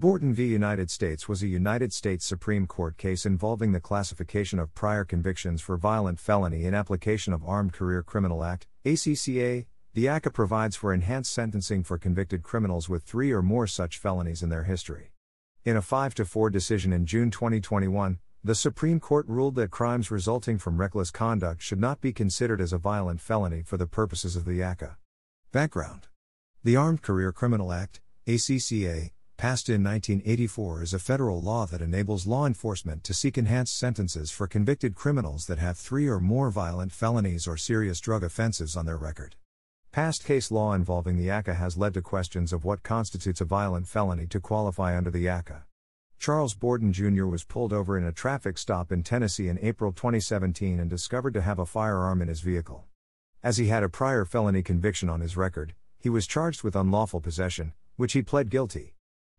Borden v. United States was a United States Supreme Court case involving the classification of prior convictions for violent felony in application of Armed Career Criminal Act, ACCA. The ACCA provides for enhanced sentencing for convicted criminals with three or more such felonies in their history. In a 5 4 decision in June 2021, the Supreme Court ruled that crimes resulting from reckless conduct should not be considered as a violent felony for the purposes of the ACCA. Background The Armed Career Criminal Act, ACCA, passed in 1984 is a federal law that enables law enforcement to seek enhanced sentences for convicted criminals that have three or more violent felonies or serious drug offenses on their record. Past case law involving the ACCA has led to questions of what constitutes a violent felony to qualify under the ACCA. Charles Borden Jr. was pulled over in a traffic stop in Tennessee in April 2017 and discovered to have a firearm in his vehicle. As he had a prior felony conviction on his record, he was charged with unlawful possession, which he pled guilty.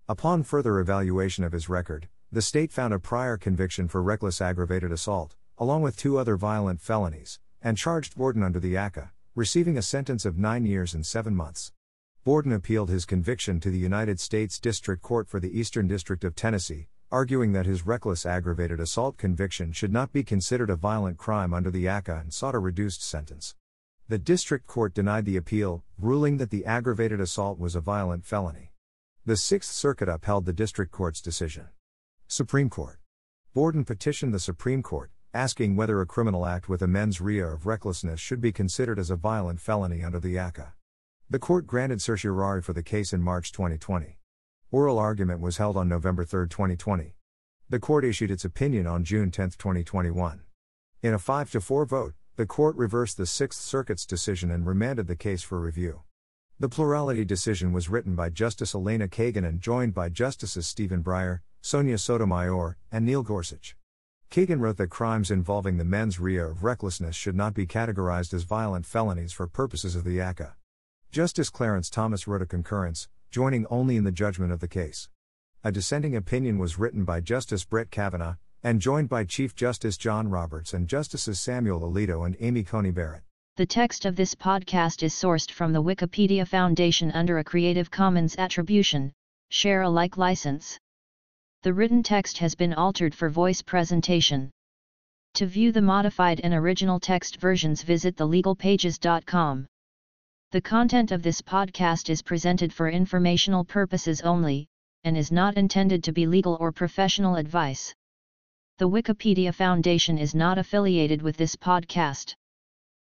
Upon further evaluation of his record, the state found a prior conviction for reckless aggravated assault, along with two other violent felonies, and charged Borden under the ACCA, receiving a sentence of nine years and seven months. Borden appealed his conviction to the United States District Court for the Eastern District of Tennessee, arguing that his reckless aggravated assault conviction should not be considered a violent crime under the ACCA and sought a reduced sentence. The district court denied the appeal, ruling that the aggravated assault was a violent felony. The Sixth Circuit upheld the district court's decision. Supreme Court. Borden petitioned the Supreme Court, asking whether a criminal act with a mens rea of recklessness should be considered as a violent felony under the ACCA. The court granted certiorari for the case in March 2020. Oral argument was held on November 3, 2020. The court issued its opinion on June 10, 2021. In a 5 4 vote, the court reversed the Sixth Circuit's decision and remanded the case for review. The plurality decision was written by Justice Elena Kagan and joined by Justices Stephen Breyer, Sonia Sotomayor, and Neil Gorsuch. Kagan wrote that crimes involving the mens rea of recklessness should not be categorized as violent felonies for purposes of the ACCA. Justice Clarence Thomas wrote a concurrence, joining only in the judgment of the case. A dissenting opinion was written by Justice Brett Kavanaugh, and joined by Chief Justice John Roberts and Justices Samuel Alito and Amy Coney Barrett. The text of this podcast is sourced from the Wikimedia Foundation under a Creative Commons Attribution, Share Alike license. The written text has been altered for voice presentation. To view the modified and original text versions visit thelegalpages.com. The content of this podcast is presented for informational purposes only, and is not intended to be legal or professional advice. The Wikimedia Foundation is not affiliated with this podcast.